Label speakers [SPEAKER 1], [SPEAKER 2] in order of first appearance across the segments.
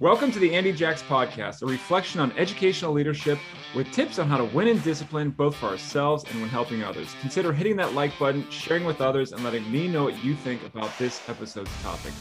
[SPEAKER 1] Welcome to the Andy Jacks Podcast, a reflection on educational leadership with tips on how to win in discipline, both for ourselves and when helping others. Consider hitting that like button, sharing with others, and letting me know what you think about this episode's topic.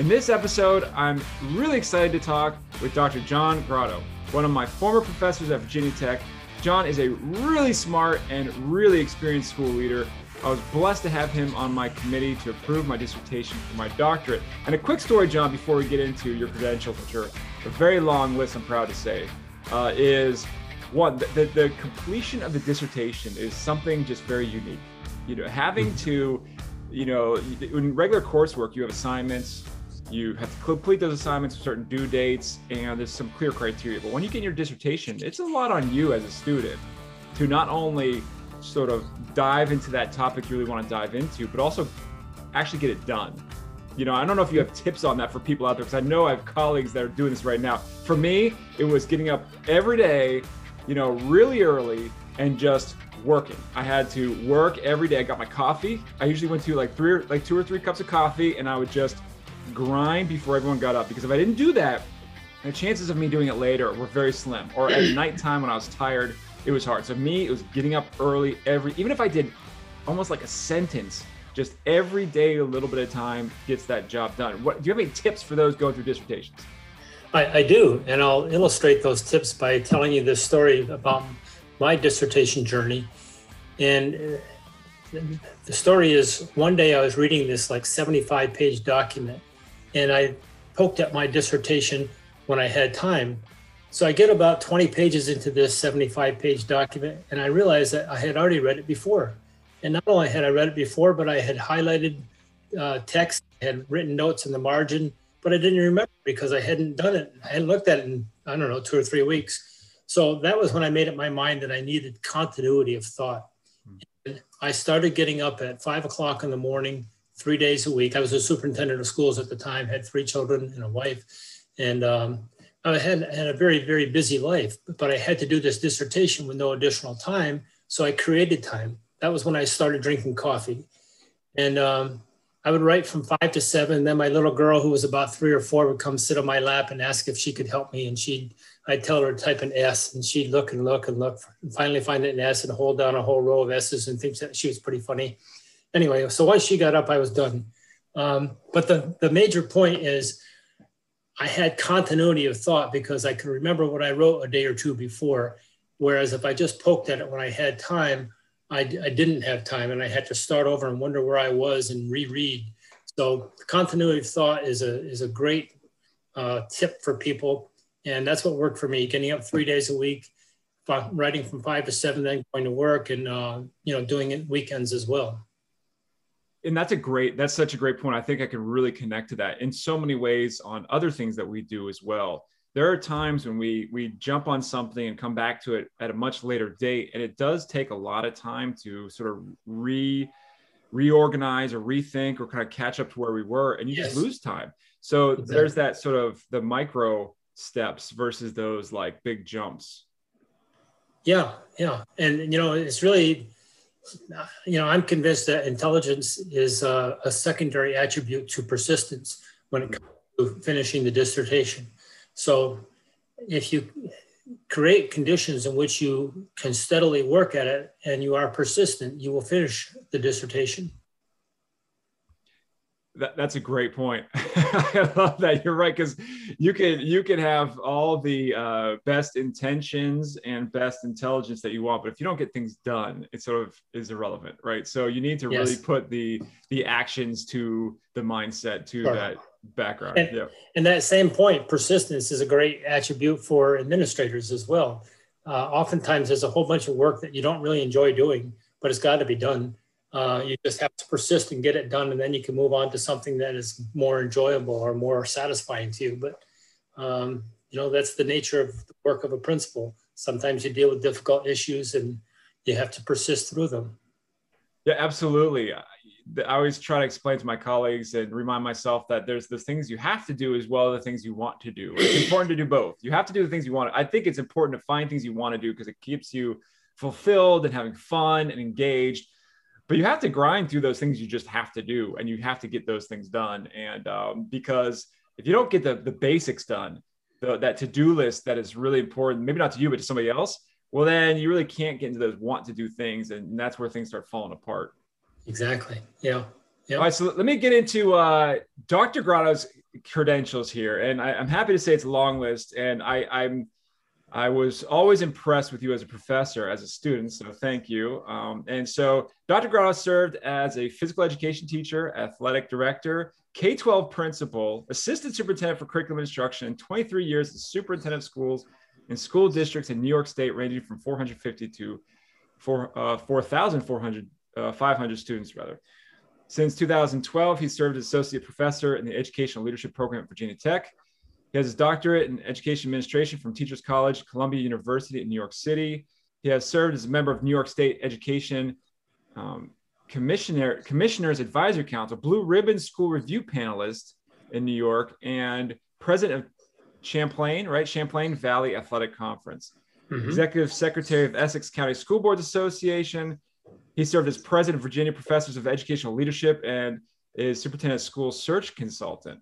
[SPEAKER 1] In this episode, I'm really excited to talk with Dr. John Gratto, one of my former professors at Virginia Tech. John is a really smart and really experienced school leader I was blessed to have him on my committee to approve my dissertation for my doctorate. And a quick story, John, before we get into your credentials, which are a very long list, I'm proud to say, uh, is one, the, the completion of the dissertation is something just very unique. You know, having to, you know, in regular coursework, you have assignments, you have to complete those assignments with certain due dates, and there's some clear criteria. But when you get your dissertation, it's a lot on you as a student to not only sort of dive into that topic you really want to dive into, but also actually get it done. You know, I don't know if you have tips on that for people out there because I know I have colleagues that are doing this right now. For me, it was getting up every day, you know, really early and just working. I had to work every day. I got my coffee. I usually went to like three, or, like two or three cups of coffee, and I would just grind before everyone got up. Because if I didn't do that, the chances of me doing it later were very slim. Or at nighttime when I was tired, it was hard. So me, it was getting up early every, even if I did almost like a sentence, just every day, a little bit of time gets that job done. What do you have any tips for those going through dissertations?
[SPEAKER 2] I, I do, and I'll illustrate those tips by telling you this story about my dissertation journey. And uh, the story is one day I was reading this like 75 page document, and I poked at my dissertation when I had time so I get about 20 pages into this 75 page document, and I realized that I had already read it before. And not only had I read it before, but I had highlighted uh, text, had written notes in the margin, but I didn't remember because I hadn't done it. I hadn't looked at it in, I don't know, two or three weeks. So that was when I made up my mind that I needed continuity of thought. And I started getting up at five o'clock in the morning, three days a week. I was a superintendent of schools at the time, had three children and a wife. And um, I had, had a very, very busy life, but I had to do this dissertation with no additional time. So I created time. That was when I started drinking coffee. And um, I would write from five to seven. Then my little girl, who was about three or four, would come sit on my lap and ask if she could help me. And she'd, I'd tell her to type an S, and she'd look and look and look, and finally find an S and hold down a whole row of S's and things that she was pretty funny. Anyway, so once she got up, I was done. Um, but the, the major point is I had continuity of thought because I could remember what I wrote a day or two before. Whereas if I just poked at it when I had time, I, I didn't have time and I had to start over and wonder where I was and reread. So continuity of thought is a, is a great uh, tip for people. And that's what worked for me, getting up three days a week, writing from five to seven, then going to work and, uh, you know, doing it weekends as well
[SPEAKER 1] and that's a great that's such a great point. I think i can really connect to that in so many ways on other things that we do as well. There are times when we we jump on something and come back to it at a much later date and it does take a lot of time to sort of re reorganize or rethink or kind of catch up to where we were and you yes. just lose time. So exactly. there's that sort of the micro steps versus those like big jumps.
[SPEAKER 2] Yeah yeah. And you know it's really you know, I'm convinced that intelligence is a, a secondary attribute to persistence when it comes to finishing the dissertation. So if you create conditions in which you can steadily work at it and you are persistent, you will finish the dissertation.
[SPEAKER 1] That, that's a great point. I love that. You're right because you can you can have all the uh, best intentions and best intelligence that you want, but if you don't get things done, it sort of is irrelevant, right? So you need to yes. really put the the actions to the mindset to sure. that background.
[SPEAKER 2] And, yeah. and that same point, persistence is a great attribute for administrators as well. Uh, oftentimes, there's a whole bunch of work that you don't really enjoy doing, but it's got to be done uh, you just have to persist and get it done, and then you can move on to something that is more enjoyable or more satisfying to you. But um, you know that's the nature of the work of a principal. Sometimes you deal with difficult issues, and you have to persist through them.
[SPEAKER 1] Yeah, absolutely. I always try to explain to my colleagues and remind myself that there's the things you have to do as well as the things you want to do. It's important to do both. You have to do the things you want. I think it's important to find things you want to do because it keeps you fulfilled and having fun and engaged but you have to grind through those things you just have to do and you have to get those things done and um, because if you don't get the, the basics done the, that to-do list that is really important, maybe not to you, but to somebody else, well, then you really can't get into those want to do things. And that's where things start falling apart.
[SPEAKER 2] Exactly. Yeah.
[SPEAKER 1] Yeah. All right. So let me get into uh, Dr. Gratto's credentials here. And I, am happy to say it's a long list. And I, I'm, I was always impressed with you as a professor, as a student. So thank you. Um, and so Dr. Gratto served as a physical education teacher, athletic director, K 12 principal, assistant superintendent for curriculum instruction, and 23 years as superintendent of schools in school districts in New York State, ranging from 450 to 4, uh, 4,400, uh, 500 students, rather. Since 2012, he served as associate professor in the educational leadership program at Virginia Tech. He has his doctorate in education administration from Teachers College, Columbia University in New York City. He has served as a member of New York State Education um, Commissioner Commissioners Advisory Council, Blue Ribbon School Review panelist in New York, and president of Champlain, right? Champlain Valley Athletic Conference, mm-hmm. executive secretary of Essex County School Boards Association. He served as president of Virginia Professors of Educational Leadership and is superintendent school search consultant.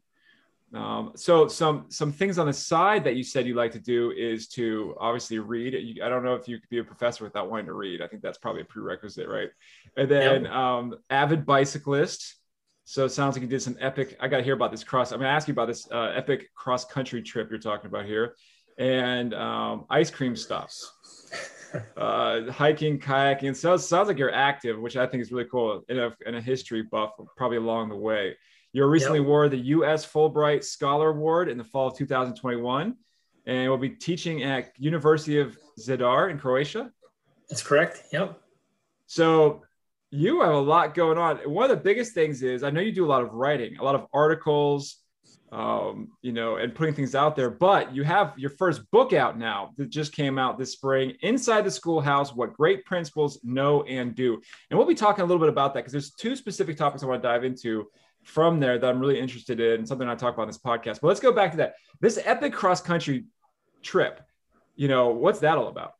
[SPEAKER 1] Um, so some some things on the side that you said you like to do is to obviously read. You, I don't know if you could be a professor without wanting to read. I think that's probably a prerequisite, right? And then yep. um, avid bicyclist. So it sounds like you did some epic. I got to hear about this cross. I'm going to ask you about this uh, epic cross country trip you're talking about here, and um, ice cream stops, uh, hiking, kayaking. So it sounds like you're active, which I think is really cool. In a, in a history buff, probably along the way. You recently yep. awarded the U.S. Fulbright Scholar Award in the fall of 2021, and will be teaching at University of Zadar in Croatia.
[SPEAKER 2] That's correct. Yep.
[SPEAKER 1] So you have a lot going on. One of the biggest things is I know you do a lot of writing, a lot of articles, um, you know, and putting things out there. But you have your first book out now that just came out this spring, Inside the Schoolhouse: What Great Principals Know and Do. And we'll be talking a little bit about that because there's two specific topics I want to dive into from there that I'm really interested in, something I talk about in this podcast. But let's go back to that. This epic cross country trip, you know, what's that all about?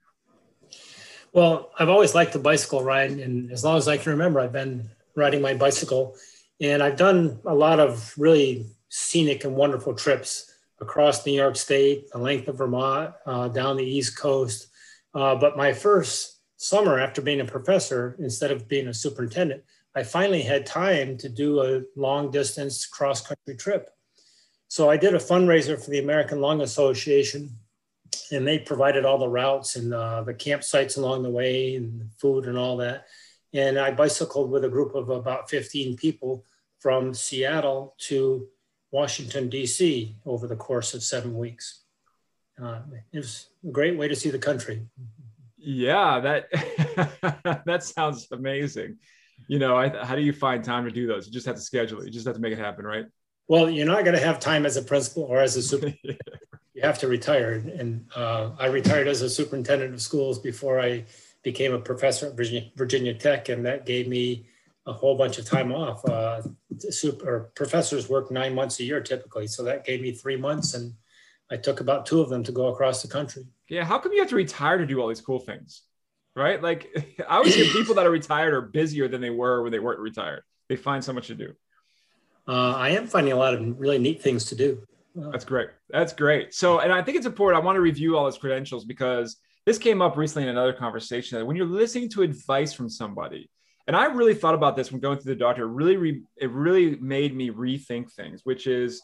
[SPEAKER 2] Well, I've always liked the bicycle ride, and as long as I can remember, I've been riding my bicycle, and I've done a lot of really scenic and wonderful trips across New York State, the length of Vermont, uh, down the East Coast. Uh, but my first summer after being a professor, instead of being a superintendent, I finally had time to do a long distance cross country trip. So I did a fundraiser for the American Lung Association, and they provided all the routes and uh, the campsites along the way and food and all that. And I bicycled with a group of about 15 people from Seattle to Washington, D.C. over the course of seven weeks. Uh, it was a great way to see the country.
[SPEAKER 1] Yeah, that that sounds amazing you know, I, how do you find time to do those? You just have to schedule it. You just have to make it happen, right?
[SPEAKER 2] Well, you're not going to have time as a principal or as a super. you have to retire, and uh, I retired as a superintendent of schools before I became a professor at Virginia, Virginia Tech, and that gave me a whole bunch of time off. Uh, super professors work nine months a year typically, so that gave me three months, and I took about two of them to go across the country.
[SPEAKER 1] Yeah, how come you have to retire to do all these cool things? Right? Like I always hear people that are retired are busier than they were when they weren't retired. They find so much to do.
[SPEAKER 2] Uh, I am finding a lot of really neat things to do.
[SPEAKER 1] That's great. That's great. So, and I think it's important. I want to review all his credentials because this came up recently in another conversation that when you're listening to advice from somebody, and I really thought about this when going through the doctor, it really, re, it really made me rethink things, which is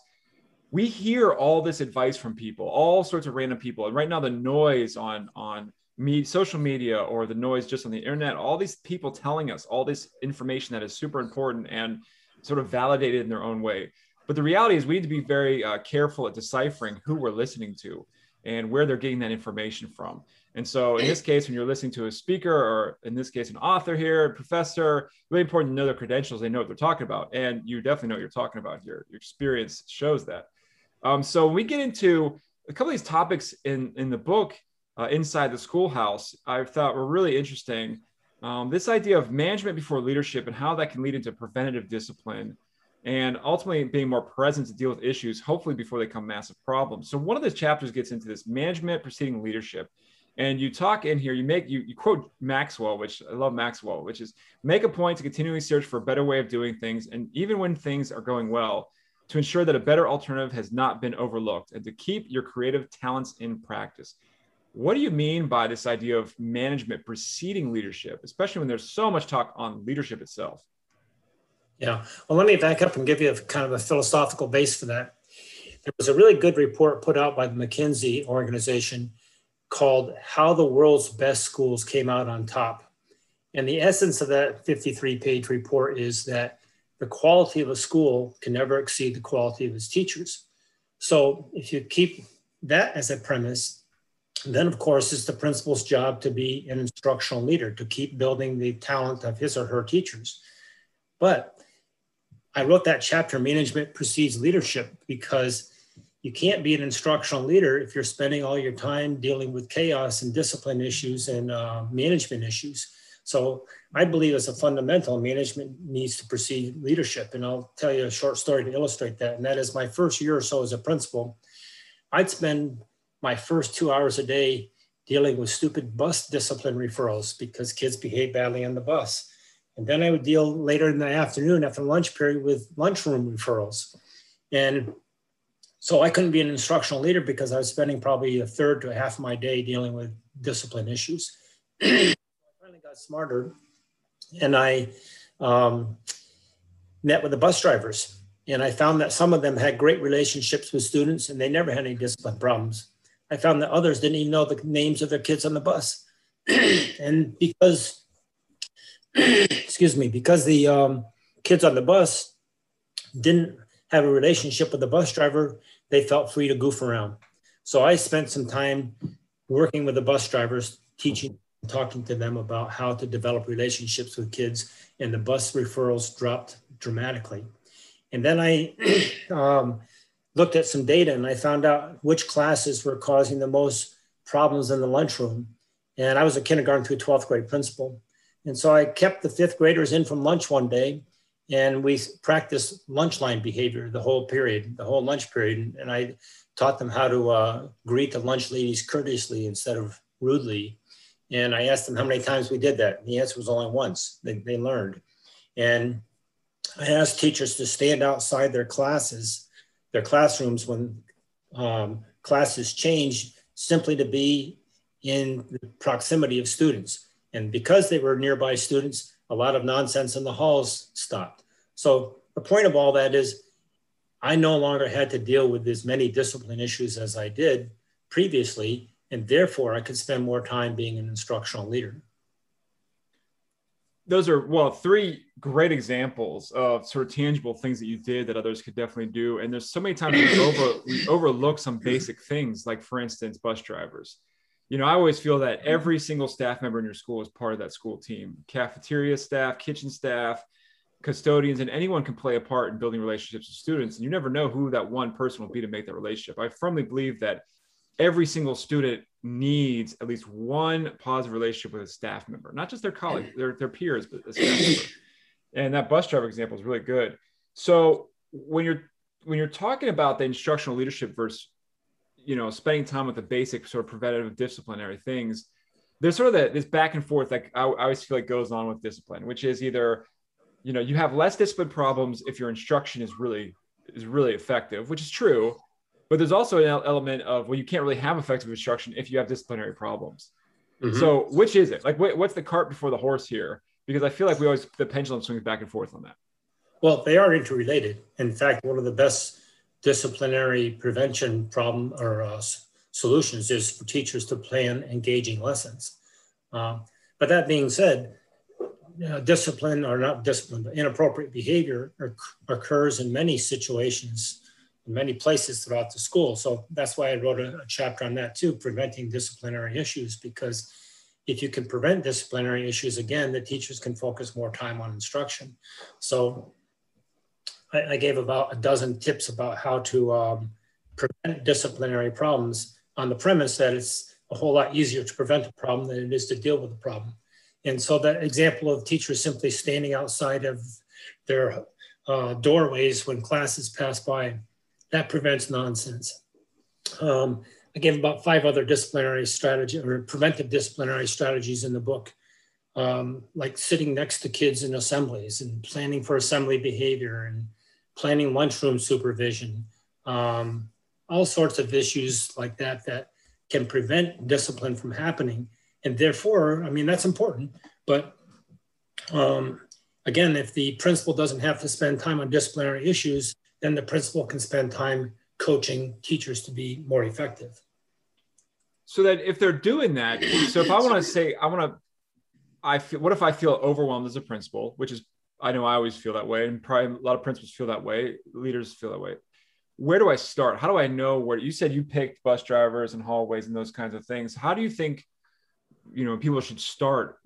[SPEAKER 1] we hear all this advice from people, all sorts of random people. And right now the noise on, on me, social media or the noise just on the internet, all these people telling us all this information that is super important and sort of validated in their own way. But the reality is, we need to be very uh, careful at deciphering who we're listening to and where they're getting that information from. And so, in this case, when you're listening to a speaker, or in this case, an author here, a professor, really important to know their credentials. They know what they're talking about, and you definitely know what you're talking about here. Your experience shows that. Um, so, when we get into a couple of these topics in in the book, uh, inside the schoolhouse, I thought were really interesting. Um, this idea of management before leadership and how that can lead into preventative discipline and ultimately being more present to deal with issues, hopefully before they become massive problems. So one of the chapters gets into this management preceding leadership. And you talk in here, you make you, you quote Maxwell, which I love Maxwell, which is make a point to continually search for a better way of doing things. And even when things are going well, to ensure that a better alternative has not been overlooked and to keep your creative talents in practice. What do you mean by this idea of management preceding leadership, especially when there's so much talk on leadership itself?
[SPEAKER 2] Yeah. Well, let me back up and give you a kind of a philosophical base for that. There was a really good report put out by the McKinsey organization called How the World's Best Schools Came Out on Top. And the essence of that 53 page report is that the quality of a school can never exceed the quality of its teachers. So if you keep that as a premise, then of course it's the principal's job to be an instructional leader, to keep building the talent of his or her teachers. But I wrote that chapter, Management Precedes Leadership, because you can't be an instructional leader if you're spending all your time dealing with chaos and discipline issues and uh, management issues. So I believe as a fundamental, management needs to precede leadership. And I'll tell you a short story to illustrate that. And that is my first year or so as a principal, I'd spend my first two hours a day dealing with stupid bus discipline referrals because kids behave badly on the bus. And then I would deal later in the afternoon after lunch period with lunchroom referrals. And so I couldn't be an instructional leader because I was spending probably a third to a half of my day dealing with discipline issues. I finally got smarter and I um, met with the bus drivers. And I found that some of them had great relationships with students and they never had any discipline problems. I found that others didn't even know the names of their kids on the bus. and because, excuse me, because the um, kids on the bus didn't have a relationship with the bus driver, they felt free to goof around. So I spent some time working with the bus drivers, teaching, talking to them about how to develop relationships with kids, and the bus referrals dropped dramatically. And then I um, looked at some data and I found out which classes were causing the most problems in the lunchroom. And I was a kindergarten through 12th grade principal. And so I kept the fifth graders in from lunch one day and we practiced lunch line behavior the whole period, the whole lunch period. And I taught them how to uh, greet the lunch ladies courteously instead of rudely. And I asked them how many times we did that. And the answer was only once. They, they learned. And I asked teachers to stand outside their classes, their classrooms when um, classes changed, simply to be in the proximity of students. And because they were nearby students, a lot of nonsense in the halls stopped. So the point of all that is I no longer had to deal with as many discipline issues as I did previously, and therefore I could spend more time being an instructional leader.
[SPEAKER 1] Those are well, three great examples of sort of tangible things that you did that others could definitely do. And there's so many times we, over, we overlook some basic things, like for instance, bus drivers you know, I always feel that every single staff member in your school is part of that school team. Cafeteria staff, kitchen staff, custodians, and anyone can play a part in building relationships with students. And you never know who that one person will be to make that relationship. I firmly believe that every single student needs at least one positive relationship with a staff member, not just their colleagues, their, their peers, but a staff member. And that bus driver example is really good. So when you're when you're talking about the instructional leadership versus you know, spending time with the basic sort of preventative disciplinary things, there's sort of the, this back and forth that I, I always feel like goes on with discipline, which is either, you know, you have less discipline problems if your instruction is really is really effective, which is true. But there's also an element of well, you can't really have effective instruction if you have disciplinary problems. Mm-hmm. So which is it? Like, what's the cart before the horse here? Because I feel like we always the pendulum swings back and forth on that.
[SPEAKER 2] Well, they are interrelated. In fact, one of the best disciplinary prevention problem or uh, solutions is for teachers to plan engaging lessons. Uh, but that being said, uh, discipline or not discipline, but inappropriate behavior occurs in many situations, in many places throughout the school. So that's why I wrote a, a chapter on that too, preventing disciplinary issues, because if you can prevent disciplinary issues, again, the teachers can focus more time on instruction. So I, I gave about a dozen tips about how to um, prevent disciplinary problems on the premise that it's a whole lot easier to prevent a problem than it is to deal with the problem. And so that example of teachers simply standing outside of their uh, doorways when classes pass by, that prevents nonsense. Um, I gave about five other disciplinary strategy or preventive disciplinary strategies in the book, um, like sitting next to kids in assemblies and planning for assembly behavior and planning lunchroom supervision, um, all sorts of issues like that that can prevent discipline from happening. And therefore, I mean, that's important. But um, again, if the principal doesn't have to spend time on disciplinary issues, then the principal can spend time coaching teachers to be more effective.
[SPEAKER 1] So that if they're doing that, so if I want to say, I want to, I feel, what if I feel overwhelmed as a principal, which is, I know I always feel that way, and probably a lot of principals feel that way, leaders feel that way. Where do I start? How do I know where you said you picked bus drivers and hallways and those kinds of things? How do you think, you know, people should start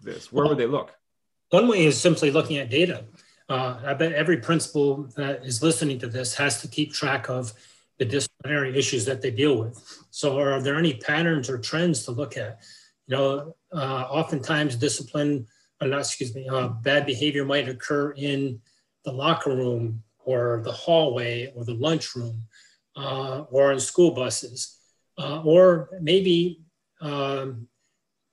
[SPEAKER 1] this? Where would they look?
[SPEAKER 2] One way is simply looking at data. Uh, I bet every principal that is listening to this has to keep track of the disciplinary issues that they deal with. So, are there any patterns or trends to look at? You know, uh, oftentimes discipline, or uh, not, excuse me, uh, bad behavior might occur in the locker room or the hallway or the lunchroom uh, or in school buses. Uh, or maybe um,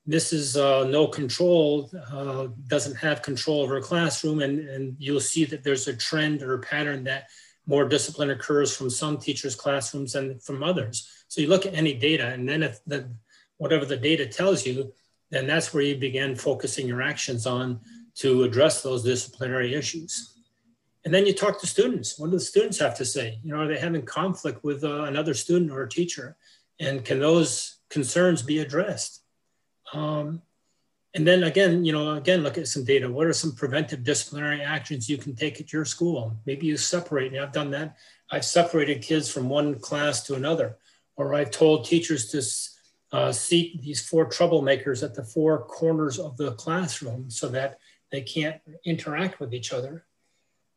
[SPEAKER 2] this is uh, no control, uh, doesn't have control over a classroom, and, and you'll see that there's a trend or a pattern that more discipline occurs from some teachers' classrooms than from others. So you look at any data, and then if the, whatever the data tells you, then that's where you begin focusing your actions on to address those disciplinary issues. And then you talk to students. What do the students have to say? You know, are they having conflict with uh, another student or a teacher? And can those concerns be addressed? Um, and then again, you know, again, look at some data. What are some preventive disciplinary actions you can take at your school? Maybe you separate. I've done that. I've separated kids from one class to another, or I've told teachers to uh, seat these four troublemakers at the four corners of the classroom so that they can't interact with each other.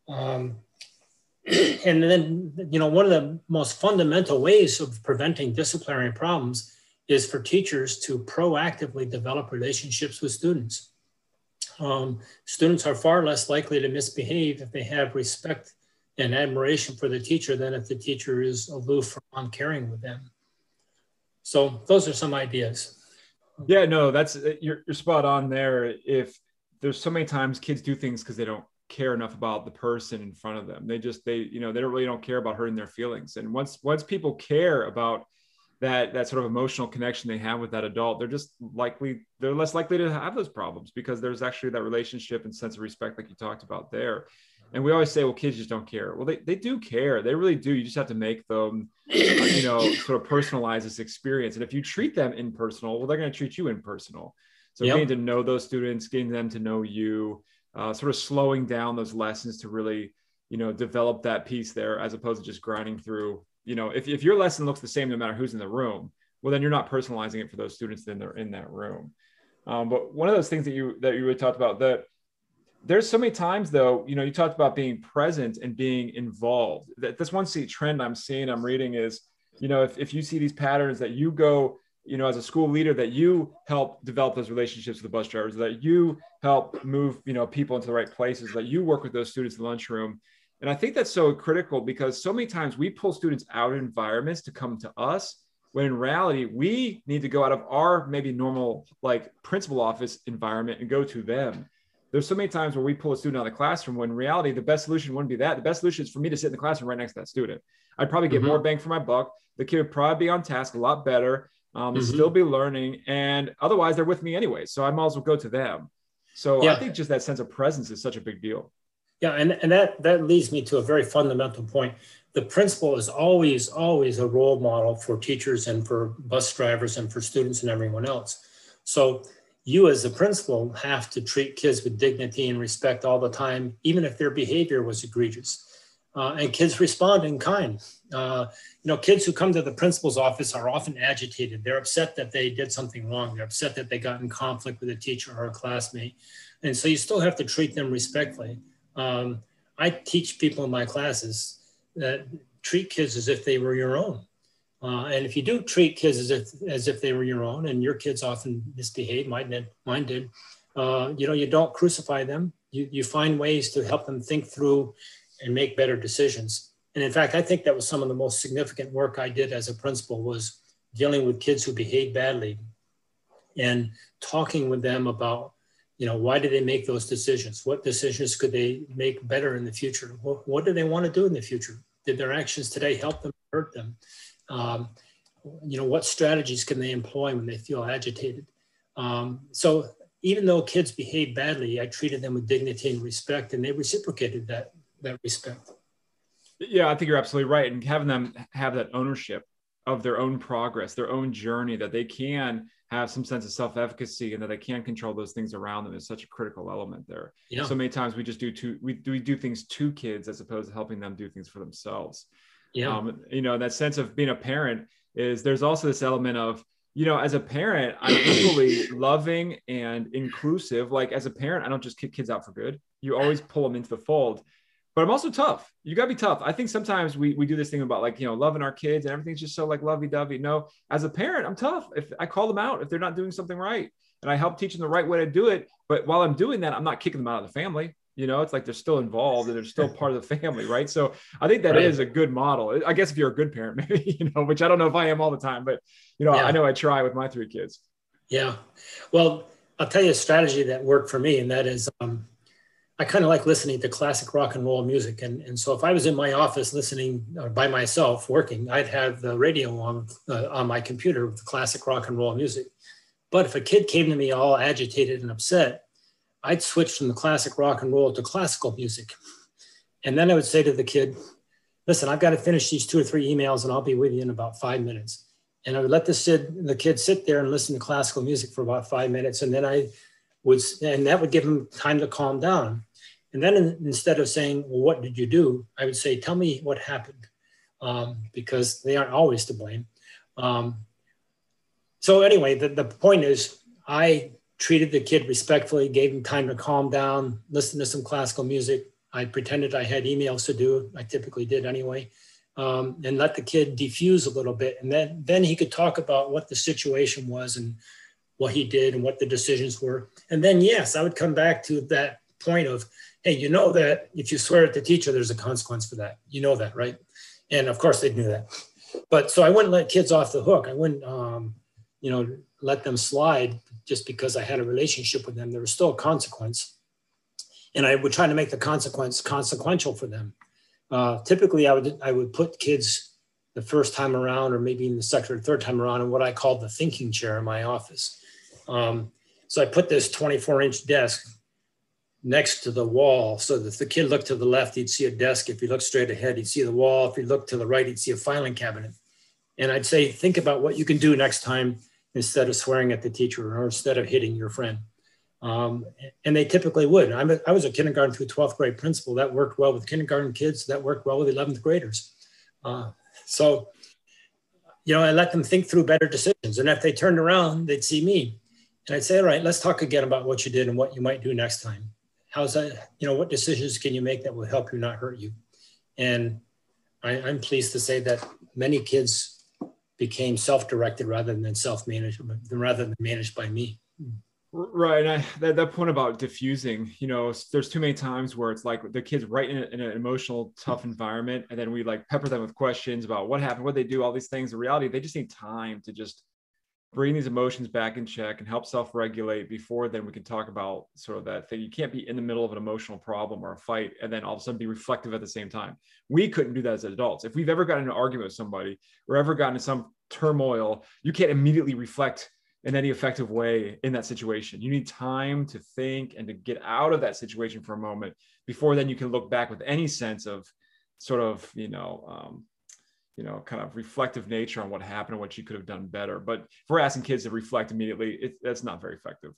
[SPEAKER 2] Um, and then, you know, one of the most fundamental ways of preventing disciplinary problems is for teachers to proactively develop relationships with students. Um, students are far less likely to misbehave if they have respect and admiration for the teacher than if the teacher is aloof or uncaring with them. So those are some ideas.
[SPEAKER 1] Yeah, no, that's you're, you're spot on there. If there's so many times kids do things because they don't care enough about the person in front of them. They just they you know they don't really don't care about hurting their feelings. And once once people care about that that sort of emotional connection they have with that adult they're just likely they're less likely to have those problems because there's actually that relationship and sense of respect like you talked about there. And we always say well kids just don't care. Well they, they do care. They really do. You just have to make them you know sort of personalize this experience. And if you treat them impersonal well they're going to treat you impersonal. So yep. getting to know those students getting them to know you uh, sort of slowing down those lessons to really you know develop that piece there as opposed to just grinding through you know, if, if your lesson looks the same no matter who's in the room, well, then you're not personalizing it for those students then they're in that room. Um, but one of those things that you that you really talked about that there's so many times though, you know, you talked about being present and being involved. That this one see trend I'm seeing, I'm reading is, you know, if, if you see these patterns that you go, you know, as a school leader, that you help develop those relationships with the bus drivers, that you help move, you know, people into the right places, that you work with those students in the lunchroom, and I think that's so critical because so many times we pull students out of environments to come to us when in reality we need to go out of our maybe normal like principal office environment and go to them. There's so many times where we pull a student out of the classroom when in reality the best solution wouldn't be that. The best solution is for me to sit in the classroom right next to that student. I'd probably get mm-hmm. more bang for my buck. The kid would probably be on task a lot better, um, mm-hmm. still be learning, and otherwise they're with me anyway. So I might as well go to them. So yeah. I think just that sense of presence is such a big deal.
[SPEAKER 2] Yeah, and, and that, that leads me to a very fundamental point. The principal is always, always a role model for teachers and for bus drivers and for students and everyone else. So you as a principal have to treat kids with dignity and respect all the time, even if their behavior was egregious. Uh, and kids respond in kind. Uh, you know, kids who come to the principal's office are often agitated. They're upset that they did something wrong. They're upset that they got in conflict with a teacher or a classmate. And so you still have to treat them respectfully. Um, I teach people in my classes that treat kids as if they were your own. Uh, and if you do treat kids as if as if they were your own, and your kids often misbehave, mine did, mine did. Uh, you know, you don't crucify them. You you find ways to help them think through and make better decisions. And in fact, I think that was some of the most significant work I did as a principal was dealing with kids who behave badly and talking with them about you know, why did they make those decisions? What decisions could they make better in the future? What, what do they want to do in the future? Did their actions today help them, hurt them? Um, you know, what strategies can they employ when they feel agitated? Um, so even though kids behave badly, I treated them with dignity and respect, and they reciprocated that that respect.
[SPEAKER 1] Yeah, I think you're absolutely right. And having them have that ownership of their own progress, their own journey, that they can have some sense of self-efficacy and that they can control those things around them is such a critical element there. Yeah. So many times we just do two, we do, we do things to kids as opposed to helping them do things for themselves. Yeah. Um, you know, that sense of being a parent is there's also this element of you know, as a parent, I'm equally loving and inclusive. Like as a parent, I don't just kick kids out for good. You always pull them into the fold. But I'm also tough. You gotta be tough. I think sometimes we we do this thing about like, you know, loving our kids and everything's just so like lovey-dovey. No, as a parent, I'm tough. If I call them out if they're not doing something right and I help teach them the right way to do it. But while I'm doing that, I'm not kicking them out of the family you know it's like they're still involved and they're still part of the family right so i think that right. is a good model i guess if you're a good parent maybe you know which i don't know if i am all the time but you know yeah. i know i try with my three kids
[SPEAKER 2] yeah well i'll tell you a strategy that worked for me and that is um, i kind of like listening to classic rock and roll music and, and so if i was in my office listening uh, by myself working i'd have the radio on uh, on my computer with the classic rock and roll music but if a kid came to me all agitated and upset I'd switch from the classic rock and roll to classical music. And then I would say to the kid, listen, I've got to finish these two or three emails and I'll be with you in about five minutes. And I would let the, sit, the kid sit there and listen to classical music for about five minutes. And then I would, and that would give him time to calm down. And then in, instead of saying, well, what did you do? I would say, tell me what happened um, because they aren't always to blame. Um, so anyway, the, the point is I treated the kid respectfully, gave him time to calm down, listen to some classical music. I pretended I had emails to do. I typically did anyway, um, and let the kid diffuse a little bit, and then then he could talk about what the situation was and what he did and what the decisions were. And then yes, I would come back to that point of, hey, you know that if you swear at the teacher, there's a consequence for that. You know that, right? And of course they knew that. But so I wouldn't let kids off the hook. I wouldn't, um, you know, let them slide just because I had a relationship with them. There was still a consequence. And I would try to make the consequence consequential for them. Uh, typically, I would, I would put kids the first time around, or maybe in the second or third time around, in what I called the thinking chair in my office. Um, so I put this 24 inch desk next to the wall so if the kid looked to the left, he'd see a desk. If he looked straight ahead, he'd see the wall. If he looked to the right, he'd see a filing cabinet. And I'd say, think about what you can do next time instead of swearing at the teacher or instead of hitting your friend. Um, and they typically would. I'm a, I was a kindergarten through 12th grade principal. That worked well with kindergarten kids. That worked well with 11th graders. Uh, so, you know, I let them think through better decisions. And if they turned around, they'd see me. And I'd say, all right, let's talk again about what you did and what you might do next time. How's that? You know, what decisions can you make that will help you, not hurt you? And I, I'm pleased to say that many kids became self-directed rather than self-managed, rather than managed by me.
[SPEAKER 1] Right. And I, that, that point about diffusing, you know, there's too many times where it's like the kids right in, a, in, an emotional, tough environment. And then we like pepper them with questions about what happened, what they do, all these things. The reality, they just need time to just bring these emotions back in check and help self-regulate before then we can talk about sort of that thing. You can't be in the middle of an emotional problem or a fight and then all of a sudden be reflective at the same time. We couldn't do that as adults. If we've ever gotten in an argument with somebody or ever gotten in some turmoil you can't immediately reflect in any effective way in that situation. You need time to think and to get out of that situation for a moment before then you can look back with any sense of sort of you know um, you know, kind of reflective nature on what happened and what you could have done better. But if we're asking kids to reflect immediately, it, that's not very effective.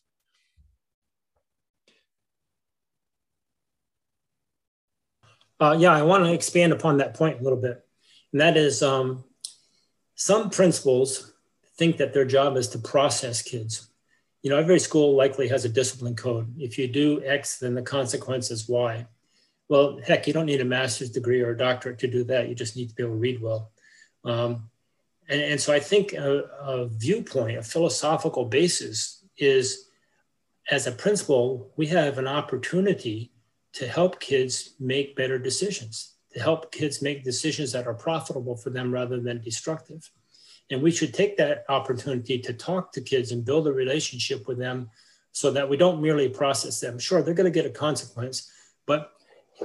[SPEAKER 2] Uh, yeah, I want to expand upon that point a little bit. And that is um, some principals think that their job is to process kids. You know, every school likely has a discipline code. If you do X, then the consequence is Y. Well, heck, you don't need a master's degree or a doctorate to do that. You just need to be able to read well. Um, and, and, so I think a, a viewpoint, a philosophical basis is as a principal, we have an opportunity to help kids make better decisions, to help kids make decisions that are profitable for them rather than destructive. And we should take that opportunity to talk to kids and build a relationship with them so that we don't merely process them. Sure, they're going to get a consequence, but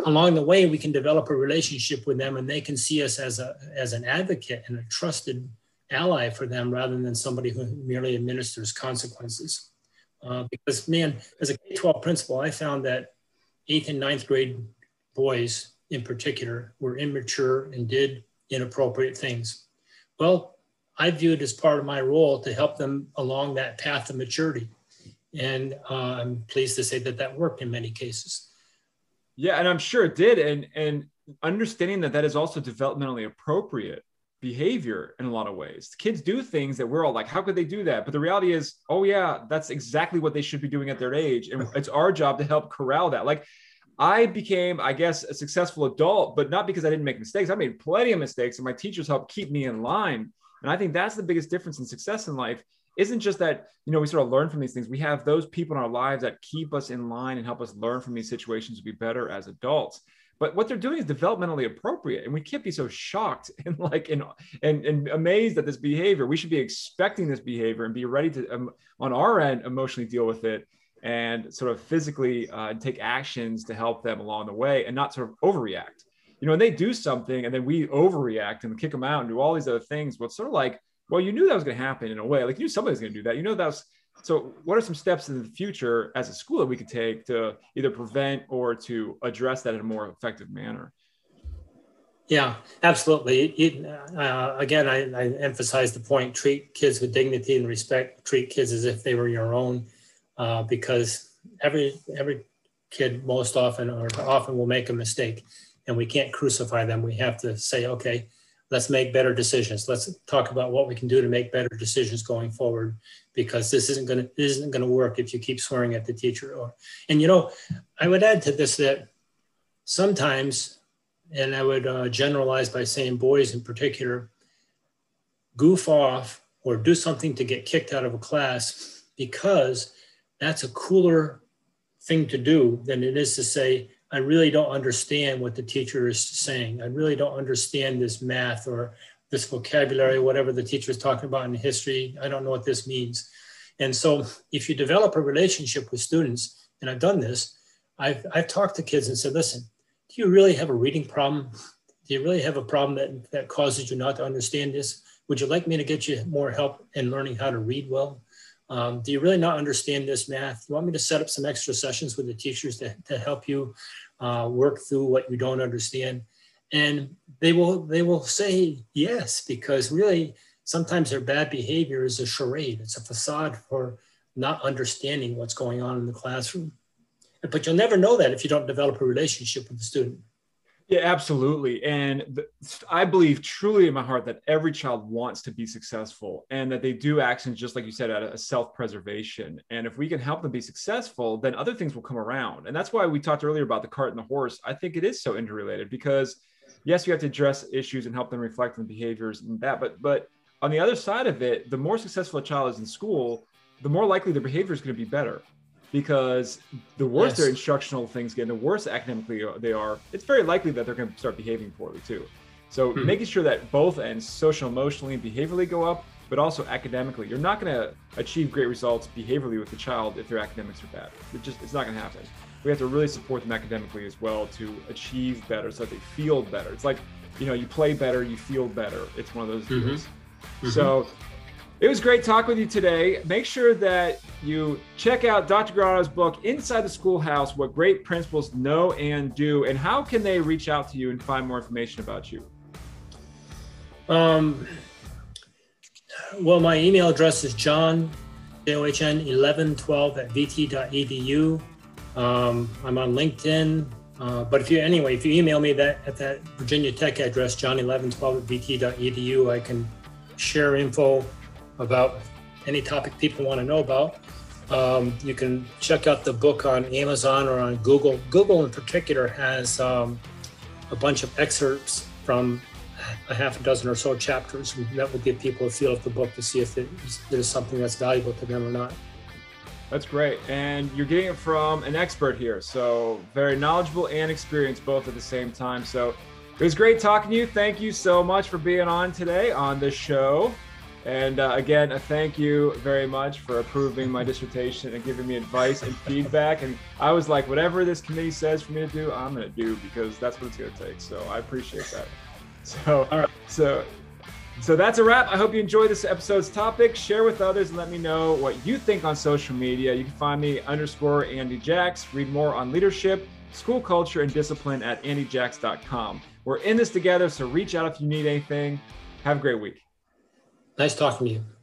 [SPEAKER 2] along the way, we can develop a relationship with them and they can see us as, a, as an advocate and a trusted ally for them rather than somebody who merely administers consequences. Uh, because, man, as a K 12 principal, I found that eighth and ninth grade boys in particular were immature and did inappropriate things. Well, I viewed as part of my role to help them along that path of maturity. And uh, I'm pleased to say that that worked in many cases.
[SPEAKER 1] Yeah, and I'm sure it did. And and understanding that that is also developmentally appropriate behavior in a lot of ways. Kids do things that we're all like, how could they do that? But the reality is, oh yeah, that's exactly what they should be doing at their age, and it's our job to help corral that. Like. I became, I guess, a successful adult, but not because I didn't make mistakes. I made plenty of mistakes, and my teachers helped keep me in line. And I think that's the biggest difference in success in life isn't just that you know we sort of learn from these things. We have those people in our lives that keep us in line and help us learn from these situations to be better as adults. But what they're doing is developmentally appropriate and we can't be so shocked and like and and, and amazed at this behavior. We should be expecting this behavior and be ready to um, on our end emotionally deal with it and sort of physically uh, take actions to help them along the way and not sort of overreact. You know, and they do something and then we overreact and kick them out and do all these other things. But it's sort of like well, you knew that was going to happen in a way. Like you knew somebody's going to do that. You know that was. So, what are some steps in the future as a school that we could take to either prevent or to address that in a more effective manner?
[SPEAKER 2] Yeah, absolutely. uh, again, I, I, emphasize the point: treat kids with dignity and respect. Treat kids as if they were your own, uh, because every every kid most often or often will make a mistake, and we can't crucify them. We have to say, okay, let's make better decisions. Let's talk about what we can do to make better decisions going forward because this isn't going to isn't going to work if you keep swearing at the teacher or and you know I would add to this that sometimes and I would uh, generalize by saying boys in particular goof off or do something to get kicked out of a class because that's a cooler thing to do than it is to say I really don't understand what the teacher is saying. I really don't understand this math or this vocabulary, whatever the teacher is talking about in history. I don't know what this means. And so if you develop a relationship with students, and I've done this, I've, I've talked to kids and said, listen, do you really have a reading problem? Do you really have a problem that, that causes you not to understand this? Would you like me to get you more help in learning how to read well? Um, do you really not understand this math? You want me to set up some extra sessions with the teachers to, to help you uh, work through what you don't understand? And they will they will say yes because really sometimes their bad behavior is a charade. It's a facade for not understanding what's going on in the classroom. But you'll never know that if you don't develop a relationship with the student.
[SPEAKER 1] Yeah, absolutely. And I believe truly in my heart that every child wants to be successful and that they do actions, just like you said, out of self preservation. And if we can help them be successful, then other things will come around. And that's why we talked earlier about the cart and the horse. I think it is so interrelated because, yes, you have to address issues and help them reflect on behaviors and that. But, but on the other side of it, the more successful a child is in school, the more likely their behavior is going to be better because the worse yes. their instructional things get, the worse academically they are, it's very likely that they're going to start behaving poorly too. So hmm making sure that both ends, social, emotionally, and behaviorally go up, but also academically. You're not going to achieve great results behaviorally with the child if their academics are bad. It just it's not going to happen. We have to really support them academically as well to achieve better, so that they feel better. It's like you know, you play better, you feel better. It's one of those mm-hmm. deals. Mm-hmm. So it was great talking with you today. Make sure that you check out Dr. Granado's book, Inside the Schoolhouse What Great Principals Know and Do. And how can they reach out to you and find more information about you?
[SPEAKER 2] Um, well, my email address is john, J-O-H-N, 1112 at vt.edu. Um, I'm on LinkedIn. Uh, but if you, anyway, if you email me that at that Virginia Tech address, john1112 at vt.edu, I can share info about any topic people want to know about. Um, you can check out the book on Amazon or on Google. Google, in particular, has um, a bunch of excerpts from a half a dozen or so chapters. That will give people a feel of the book to see if it is, it is something that's valuable to them or not.
[SPEAKER 1] That's great. And you're getting it from an expert here. So, very knowledgeable and experienced both at the same time. So, it was great talking to you. Thank you so much for being on today on the show. And uh, again, a thank you very much for approving my dissertation and giving me advice and feedback. And I was like, whatever this committee says for me to do, I'm going to do because that's what it's going to take. So I appreciate that. So, all right. So, so that's a wrap. I hope you enjoyed this episode's topic. Share with others and let me know what you think on social media. You can find me underscore Andy Jacks. Read more on leadership, school culture, and discipline at andyjacks.com. We're in this together, so reach out if you need anything. Have a great week.
[SPEAKER 2] Nice talking to you.